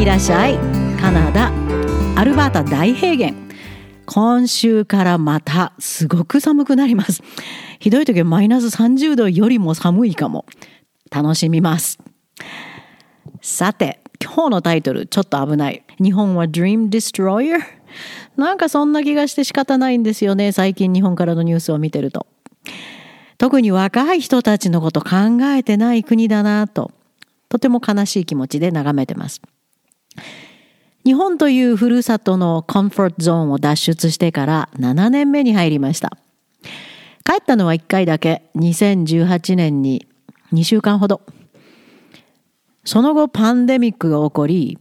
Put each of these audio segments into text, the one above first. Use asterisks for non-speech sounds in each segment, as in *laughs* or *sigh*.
にいらっしゃい。カナダアルバータ大平原。今週からまたすごく寒くなります。ひどい時はマイナス30度よりも寒いかも。楽しみます。さて今日のタイトルちょっと危ない。日本は Dream Destroyer なんかそんな気がして仕方ないんですよね。最近日本からのニュースを見てると。特に若い人たちのこと考えてない国だなと。とても悲しい気持ちで眺めてます。日本というふるさとのコンフォートゾーンを脱出してから7年目に入りました。帰ったのは1回だけ。2018年に2週間ほど。その後パンデミックが起こり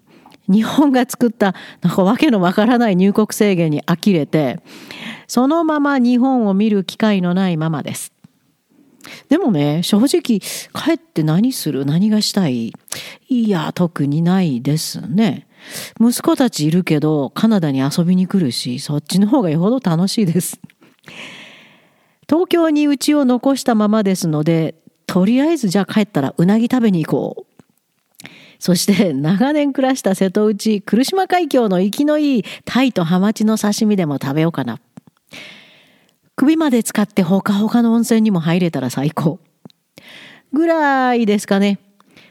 日本が作ったなんかわけのわからない入国制限に呆れてそのまま日本を見る機会のないままです。でもね正直帰って何する？何がしたい？いや特にないですね。息子たちいるけどカナダに遊びに来るしそっちの方がよほど楽しいです。東京に家を残したままですのでとりあえずじゃあ帰ったらうなぎ食べに行こう。そして長年暮らした瀬戸内来島海峡の生きのいいタイとハマチの刺身でも食べようかな。首まで使ってほかほかの温泉にも入れたら最高。ぐらいですかね。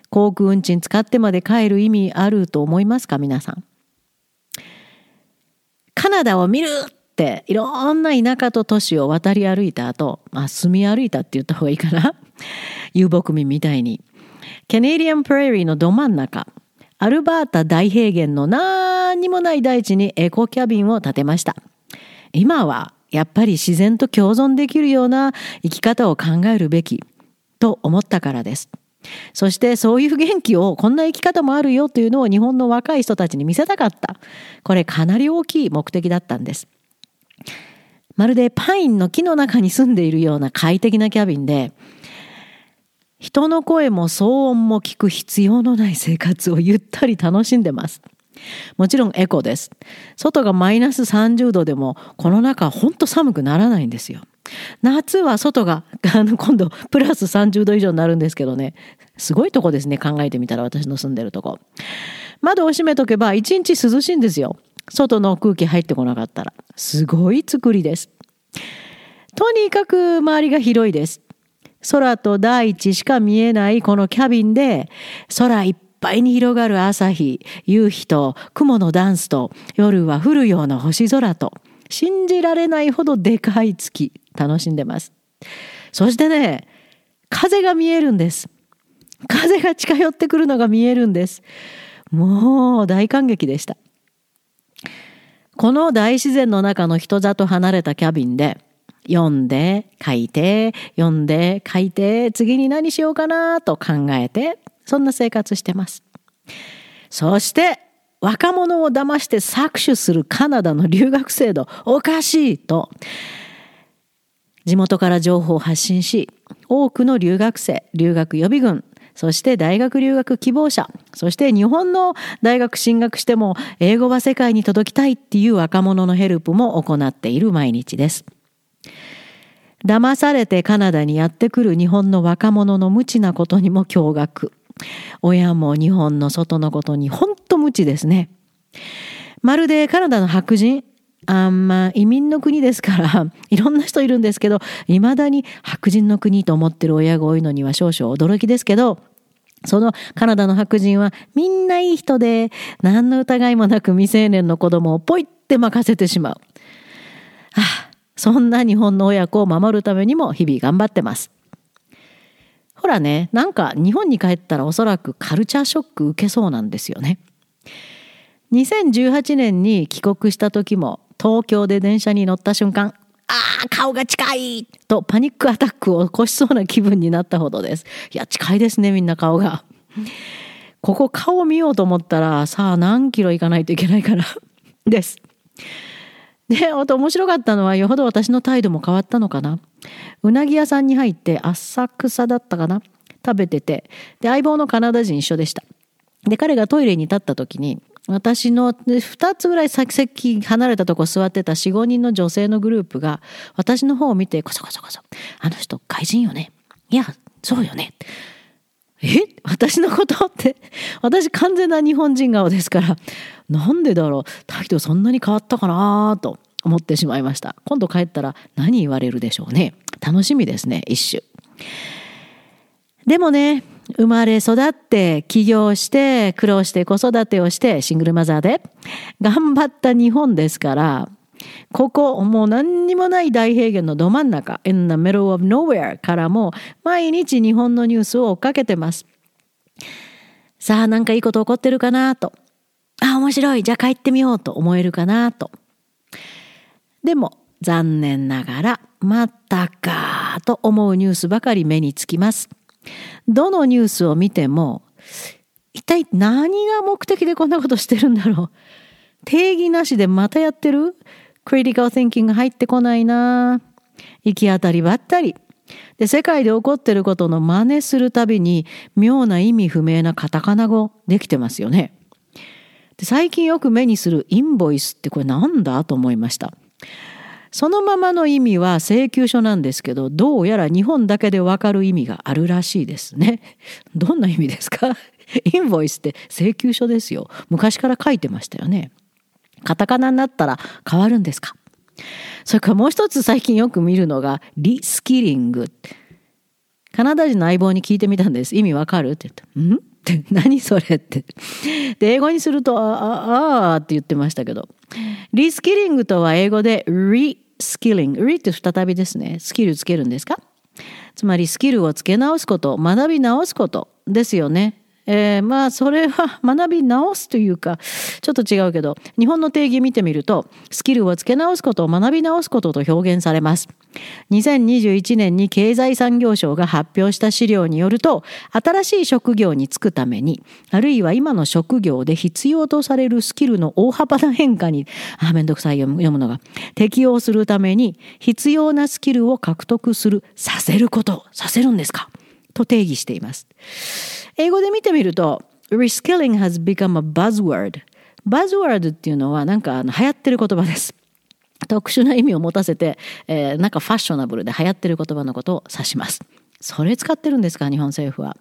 航空運賃使ってまで帰る意味あると思いますか皆さん。カナダを見るっていろんな田舎と都市を渡り歩いた後、まあ、住み歩いたって言った方がいいかな。遊牧民みたいに。ケネディアンプレーリーのど真ん中。アルバータ大平原の何にもない大地にエコキャビンを建てました。今はやっぱり自然と共存できるような生き方を考えるべきと思ったからです。そしてそういう元気をこんな生き方もあるよというのを日本の若い人たちに見せたかった。これかなり大きい目的だったんです。まるでパインの木の中に住んでいるような快適なキャビンで人の声も騒音も聞く必要のない生活をゆったり楽しんでます。もちろんエコです。外がマイナス30度でもこの中ほんと寒くならないんですよ。夏は外が *laughs* あの今度プラス30度以上になるんですけどね。すごいとこですね考えてみたら私の住んでるとこ。窓を閉めとけば一日涼しいんですよ。外の空気入ってこなかったら。すごい作りです。とにかく周りが広いです。空と大地しか見えないこのキャビンで空いっぱいに広がる朝日、夕日と雲のダンスと夜は降るような星空と信じられないほどでかい月楽しんでます。そしてね、風が見えるんです。風が近寄ってくるのが見えるんです。もう大感激でした。この大自然の中の人里離れたキャビンで読んで書いて読んで書いて次に何しようかなと考えてそんな生活してますそして若者を騙して搾取するカナダの留学制度おかしいと地元から情報を発信し多くの留学生留学予備軍そして大学留学希望者そして日本の大学進学しても英語は世界に届きたいっていう若者のヘルプも行っている毎日です。騙されてカナダにやってくる日本の若者の無知なことにも驚愕。親も日本の外のことに本当無知ですね。まるでカナダの白人、あんま移民の国ですから *laughs* いろんな人いるんですけどいまだに白人の国と思ってる親が多いのには少々驚きですけどそのカナダの白人はみんないい人で何の疑いもなく未成年の子供をポイって任せてしまう。ああそんな日本の親子を守るためにも日々頑張ってます。ほらね、なんか日本に帰ったらおそらくカルチャーショック受けそうなんですよね。2018年に帰国した時も東京で電車に乗った瞬間、ああ、顔が近いとパニックアタックを起こしそうな気分になったほどです。いや、近いですね、みんな顔が。ここ顔見ようと思ったら、さあ何キロ行かないといけないからです。で、あと面白かったのは、よほど私の態度も変わったのかな。うなぎ屋さんに入って、浅草だったかな。食べてて。で、相棒のカナダ人一緒でした。で、彼がトイレに立った時に、私の2つぐらい先席離れたとこ座ってた4、5人の女性のグループが、私の方を見て、こそこそこそ、あの人外人よね。いや、そうよね。え？私のことって？私完全な日本人顔ですから。なんでだろう？態度そんなに変わったかなと思ってしまいました。今度帰ったら何言われるでしょうね。楽しみですね一種。でもね生まれ育って起業して苦労して子育てをしてシングルマザーで頑張った日本ですからここもう何にもない大平原のど真ん中 in the middle of nowhere からも毎日日本のニュースを追っかけてます。さあなんかいいこと起こってるかなと。あ面白い。じゃあ帰ってみようと思えるかなと。でも残念ながらまたかと思うニュースばかり目につきます。どのニュースを見ても一体何が目的でこんなことしてるんだろう。定義なしでまたやってる？クリティカル・ティンキング入ってこないな。行き当たりばったり。で世界で起こってることの真似するたびに妙な意味不明なカタカナ語できてますよね。で最近よく目にするインボイスってこれなんだと思いました。そのままの意味は請求書なんですけどどうやら日本だけでわかる意味があるらしいですね。どんな意味ですか？*laughs* インボイスって請求書ですよ。昔から書いてましたよね。カタカナになったら変わるんですか？それからもう一つ最近よく見るのがリスキリング。カナダ人の相棒に聞いてみたんです。意味わかる？って言って「ん?」って何それって。で英語にすると「あああ」って言ってましたけど。リスキリングとは英語でリスキリングリって再びですね。スキルつけるんですか？つまりスキルをつけ直すこと学び直すことですよね。えー、まあそれは学び直すというかちょっと違うけど日本の定義見てみるとスキルをつけ直すことを学び直すことと表現されます。2021年に経済産業省が発表した資料によると新しい職業に就くためにあるいは今の職業で必要とされるスキルの大幅な変化にあめんどくさい読むのが適応するために必要なスキルを獲得するさせることさせるんですか？と定義しています。英語で見てみると Reskilling has become a buzzword. Buzzword っていうのはなんかあの流行ってる言葉です。特殊な意味を持たせて、えー、なんかファッショナブルで流行ってる言葉のことを指します。それ使ってるんですか？日本政府は。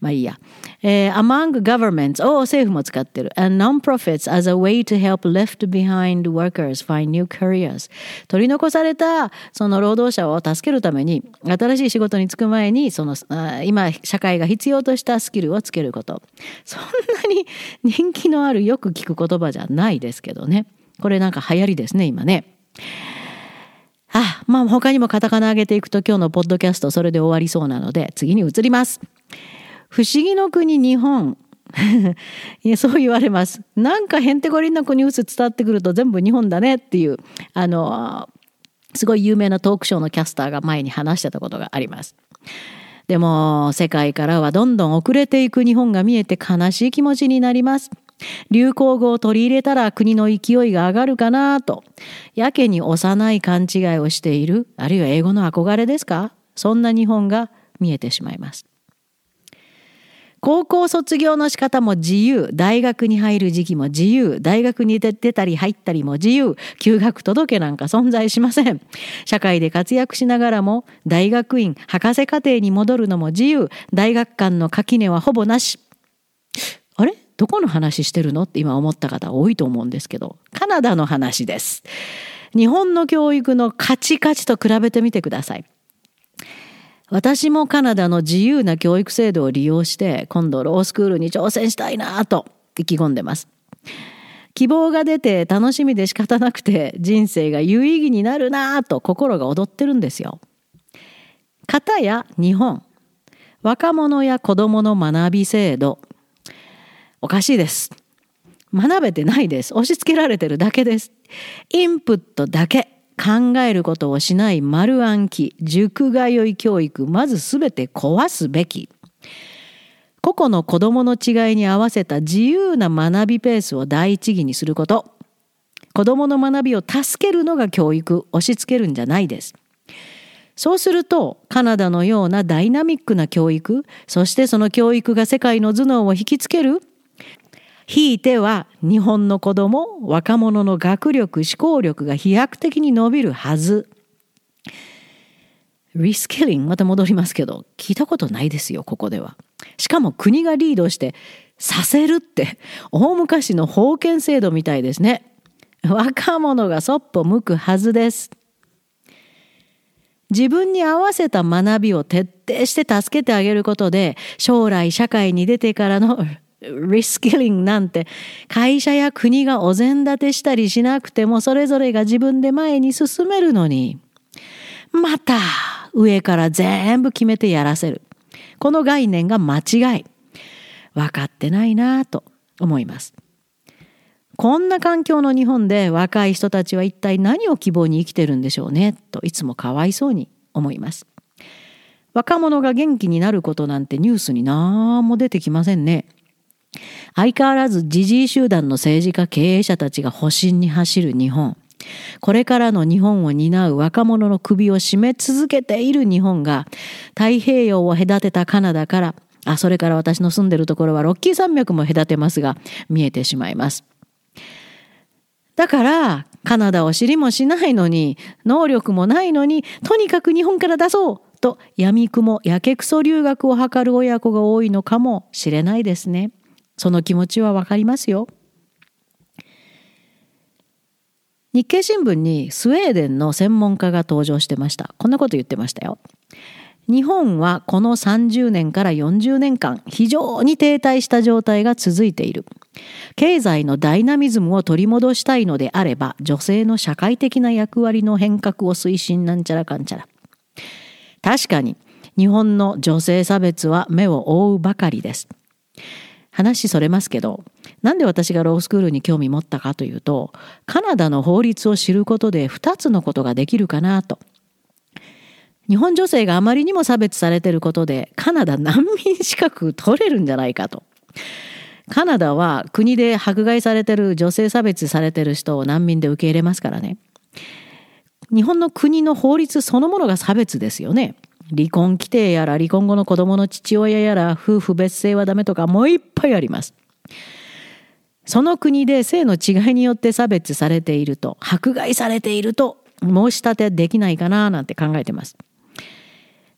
まあいいや。えー、among governments を政府も使ってる。and non-profits as a way to help left behind workers find new careers 取り残されたその労働者を助けるために新しい仕事に就く前にその今社会が必要としたスキルをつけることそんなに *laughs* 人気のあるよく聞く言葉じゃないですけどねこれなんか流行りですね今ね。あ、まあ他にもカタカナ上げていくと今日のポッドキャストそれで終わりそうなので次に移ります。不思議の国日本。*laughs* いやそう言われます。なんかへんてこりんな国薄伝わってくると全部日本だねっていうあのすごい有名なトークショーのキャスターが前に話してたことがあります。でも世界からはどんどん遅れていく日本が見えて悲しい気持ちになります。流行語を取り入れたら国の勢いが上がるかなとやけに幼い勘違いをしているあるいは英語の憧れですか？そんな日本が見えてしまいます高校卒業の仕方も自由。大学に入る時期も自由。大学に出たり入ったりも自由。休学届なんか存在しません。社会で活躍しながらも大学院博士課程に戻るのも自由。大学間の垣根はほぼなし。あれ？どこの話してるの？って今思った方多いと思うんですけど。カナダの話です。日本の教育のカチカチと比べてみてください。私もカナダの自由な教育制度を利用して今度ロースクールに挑戦したいなと意気込んでます希望が出て楽しみで仕方なくて人生が有意義になるなと心が踊ってるんですよ。かたや日本若者や子どもの学び制度おかしいです。学べてないです。押し付けられてるだけです。インプットだけ。考えることをしない丸暗記、塾通い教育、まずすべて壊すべき。個々の子供の違いに合わせた自由な学びペースを第一義にすること。子供の学びを助けるのが教育、押し付けるんじゃないです。そうするとカナダのようなダイナミックな教育そしてその教育が世界の頭脳を引きつけるひいては日本の子供若者の学力思考力が飛躍的に伸びるはずリスキリングまた戻りますけど聞いたことないですよここではしかも国がリードしてさせるって大昔の封建制度みたいですね。若者がそっぽ向くはずです。自分に合わせた学びを徹底して助けてあげることで将来社会に出てからのリスキリングなんて会社や国がお膳立てしたりしなくてもそれぞれが自分で前に進めるのにまた上から全部決めてやらせる。この概念が間違い。分かってないなと思います。こんな環境の日本で若い人たちは一体何を希望に生きてるんでしょうねといつもかわいそうに思います。若者が元気になることなんてニュースに何も出てきませんね。相変わらず時事集団の政治家経営者たちが保身に走る日本これからの日本を担う若者の首を絞め続けている日本が太平洋を隔てたカナダからあそれから私の住んでるところはロッキー山脈も隔てますが見えてしまいますだからカナダを知りもしないのに能力もないのにとにかく日本から出そうと闇雲やけくそ留学を図る親子が多いのかもしれないですね。その気持ちはわかりますよ。日経新聞にスウェーデンの専門家が登場してました。こんなこと言ってましたよ。日本はこの30年から40年間非常に停滞した状態が続いている。経済のダイナミズムを取り戻したいのであれば女性の社会的な役割の変革を推進なんちゃらかんちゃら。確かに日本の女性差別は目を覆うばかりです。話それますけどなんで私がロースクールに興味持ったかというとカナダの法律を知ることで2つのことができるかなと日本女性があまりにも差別されてることでカナダ難民資格取れるんじゃないかと。カナダは国で迫害されてる女性差別されてる人を難民で受け入れますからね。日本の国の法律そのものが差別ですよね。離婚規定やら離婚後の子供の父親やら夫婦別姓はダメとかもういっぱいあります。その国で性の違いによって差別されていると迫害されていると申し立てできないかななんて考えてます。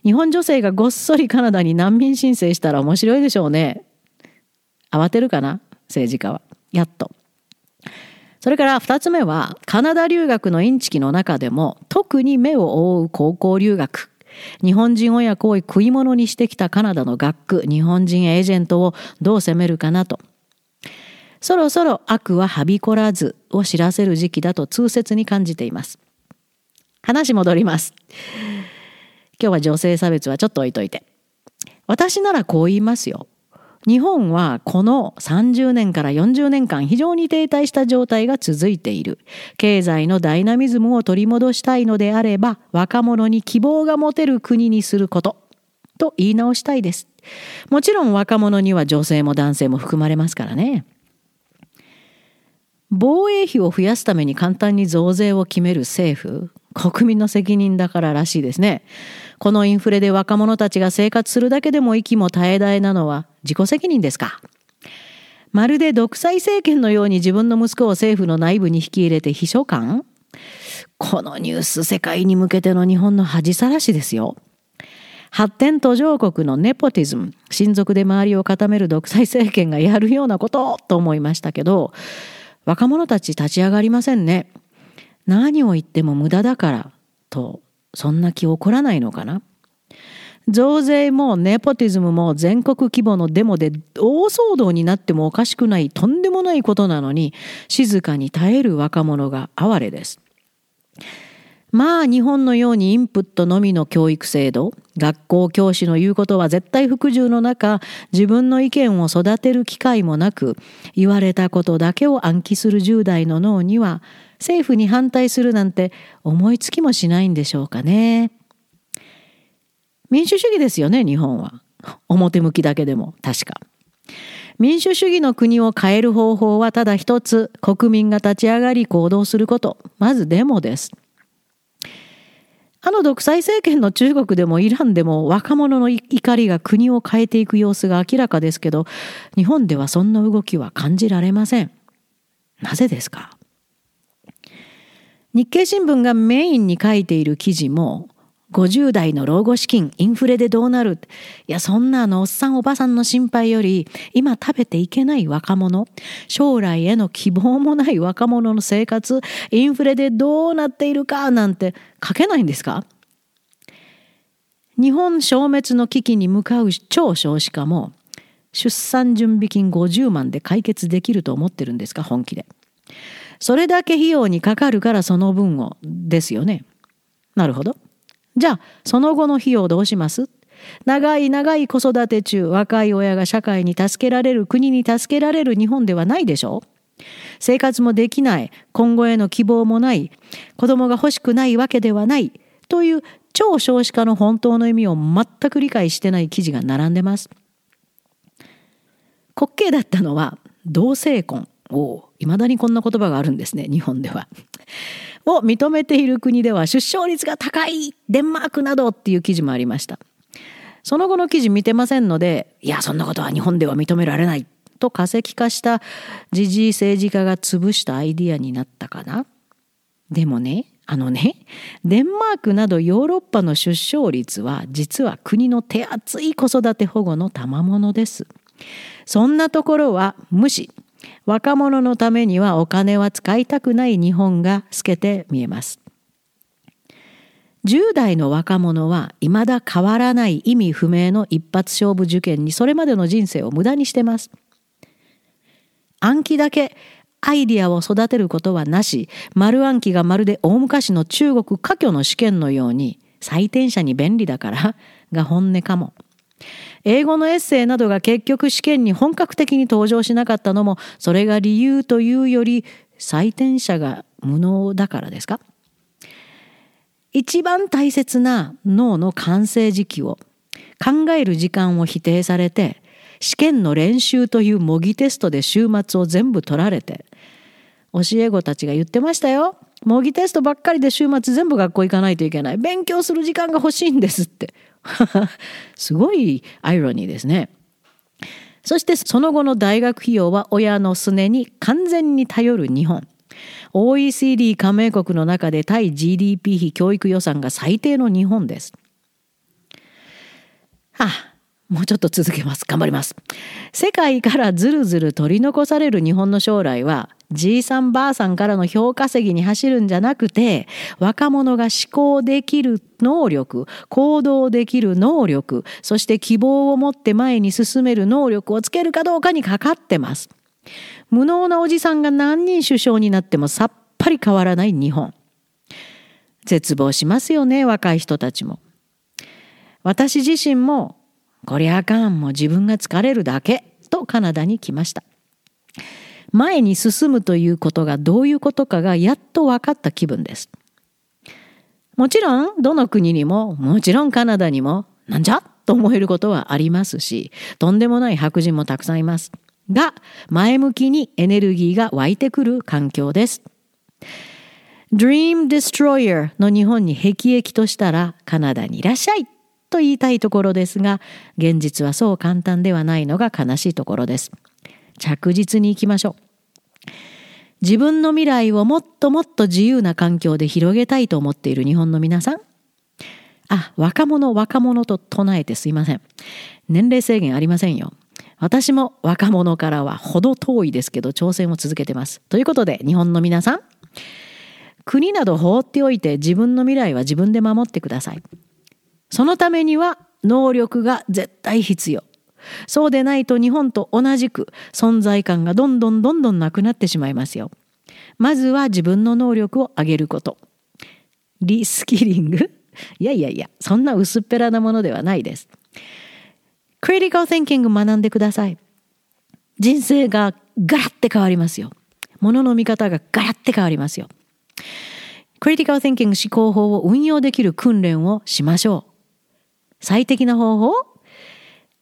日本女性がごっそりカナダに難民申請したら面白いでしょうね。慌てるかな？政治家は。やっと。それから2つ目はカナダ留学のインチキの中でも特に目を覆う高校留学。日本人親子を食い物にしてきたカナダの学区、日本人エージェントをどう責めるかなと。そろそろ悪ははびこらずを知らせる時期だと痛切に感じています。話戻ります。今日は女性差別はちょっと置いといて。私ならこう言いますよ。日本はこの30年から40年間非常に停滞した状態が続いている。経済のダイナミズムを取り戻したいのであれば若者に希望が持てる国にすること。と言い直したいです。もちろん若者には女性も男性も含まれますからね。防衛費を増やすために簡単に増税を決める政府国民の責任だかららしいですね。このインフレで若者たちが生活するだけでも息も絶え絶えなのは自己責任ですか？まるで独裁政権のように自分の息子を政府の内部に引き入れて秘書官？このニュース世界に向けての日本の恥さらしですよ。発展途上国のネポティズム親族で周りを固める独裁政権がやるようなことと思いましたけど若者たち立ち上がりませんね。何を言っても無駄だからとそんな気起こらないのかな？増税もネポティズムも全国規模のデモで大騒動になってもおかしくないとんでもないことなのに静かに耐える若者が哀れです。まあ日本のようにインプットのみの教育制度学校教師の言うことは絶対服従の中自分の意見を育てる機会もなく言われたことだけを暗記する10代の脳には政府に反対するなんて思いつきもしないんでしょうかね。民主主義ですよね日本は。表向きだけでも確か。民主主義の国を変える方法はただ一つ国民が立ち上がり行動することまずデモです。あの独裁政権の中国でもイランでも若者の怒りが国を変えていく様子が明らかですけど日本ではそんな動きは感じられません。なぜですか？日経新聞がメインに書いている記事も50代の老後資金、インフレでどうなる？いや、そんなあのおっさんおばさんの心配より、今食べていけない若者、将来への希望もない若者の生活、インフレでどうなっているかなんて書けないんですか？日本消滅の危機に向かう超少子化も、出産準備金50万で解決できると思ってるんですか本気で。それだけ費用にかかるからその分をですよね。なるほど。じゃあその後の費用どうします？長い長い子育て中若い親が社会に助けられる国に助けられる日本ではないでしょ？う生活もできない今後への希望もない子供が欲しくないわけではないという超少子化の本当の意味を全く理解してない記事が並んでます。滑稽だったのは同性婚。をいまだにこんな言葉があるんですね日本では。を認めている国では出生率が高いデンマークなどっていう記事もありました。その後の記事見てませんので、いや、そんなことは日本では認められないと化石化した時事政治家が潰したアイディアになったかな。でもね、あのね、デンマークなどヨーロッパの出生率は実は国の手厚い子育て保護の賜物です。そんなところは無視。若者のためにはお金は使いたくない日本が透けて見えます。10代の若者は未だ変わらない意味不明の一発勝負受験にそれまでの人生を無駄にしてます。暗記だけアイディアを育てることはなし、丸暗記がまるで大昔の中国科挙の試験のように採点者に便利だからが本音かも。英語のエッセイなどが結局試験に本格的に登場しなかったのもそれが理由というより採点者が無能だからですか？一番大切な脳の完成時期を考える時間を否定されて試験の練習という模擬テストで週末を全部取られて教え子たちが言ってましたよ。模擬テストばっかりで週末全部学校行かないといけない。勉強する時間が欲しいんですって。*laughs* すごいアイロニーですね。そしてその後の大学費用は親のすねに完全に頼る日本。OECD 加盟国の中で対 GDP 比教育予算が最低の日本です。はあ、もうちょっと続けます。頑張ります。世界からずるずる取り残される日本の将来はじいさんばあさんからの評稼ぎに走るんじゃなくて若者が思考できる能力行動できる能力そして希望を持って前に進める能力をつけるかどうかにかかってます。無能なおじさんが何人首相になってもさっぱり変わらない日本。絶望しますよね若い人たちも。私自身もこりゃあかんもう自分が疲れるだけとカナダに来ました。前に進むということがどういうことかがやっと分かった気分です。もちろんどの国にももちろんカナダにもなんじゃ？と思えることはありますしとんでもない白人もたくさんいます。が前向きにエネルギーが湧いてくる環境です。Dream Destroyer の日本に辟易としたらカナダにいらっしゃいと言いたいところですが現実はそう簡単ではないのが悲しいところです。着実に行きましょう。自分の未来をもっともっと自由な環境で広げたいと思っている日本の皆さん。あ、若者若者と唱えてすいません。年齢制限ありませんよ。私も若者からは程遠いですけど挑戦を続けてます。ということで日本の皆さん、国など放っておいて自分の未来は自分で守ってください。そのためには能力が絶対必要。そうでないと日本と同じく存在感がどんどんどんどんなくなってしまいますよ。まずは自分の能力を上げること。リスキリング？いやいやいや、そんな薄っぺらなものではないです。クリティカル・ティンキング学んでください。人生がガラッて変わりますよ。ものの見方がガラッて変わりますよ。クリティカル・ティンキング思考法を運用できる訓練をしましょう。最適な方法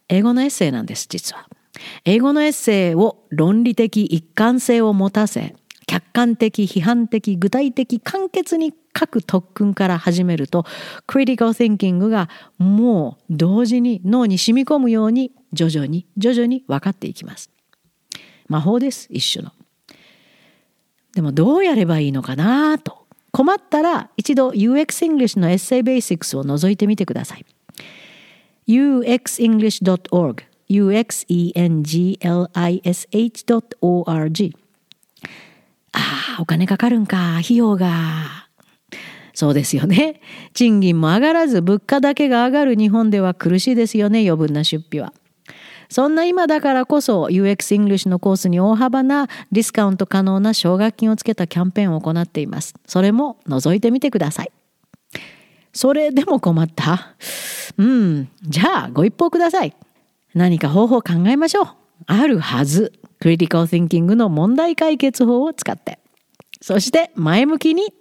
英語のエッセイなんです、実は。英語のエッセイを論理的一貫性を持たせ、客観的、批判的、具体的、簡潔に書く特訓から始めると、クリティカル・ティンキングがもう同時に脳に染み込むように徐々に徐々に分かっていきます。魔法です、一種の。でもどうやればいいのかなと困ったら一度 UX English のエッセイベーシックスを覗いてみてください。uxenglish.org uxenglish.org ああ、お金かかるんか、費用が。そうですよね。賃金も上がらず物価だけが上がる日本では苦しいですよね、余分な出費は。そんな今だからこそ UX English のコースに大幅なディスカウント可能な奨学金をつけたキャンペーンを行っています。それも覗いてみてください。それでも困った？うん、じゃあご一報ください。何か方法を考えましょう。あるはず。クリティカル・ティンキングの問題解決法を使って。そして前向きに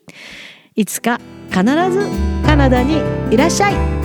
いつか必ずカナダにいらっしゃい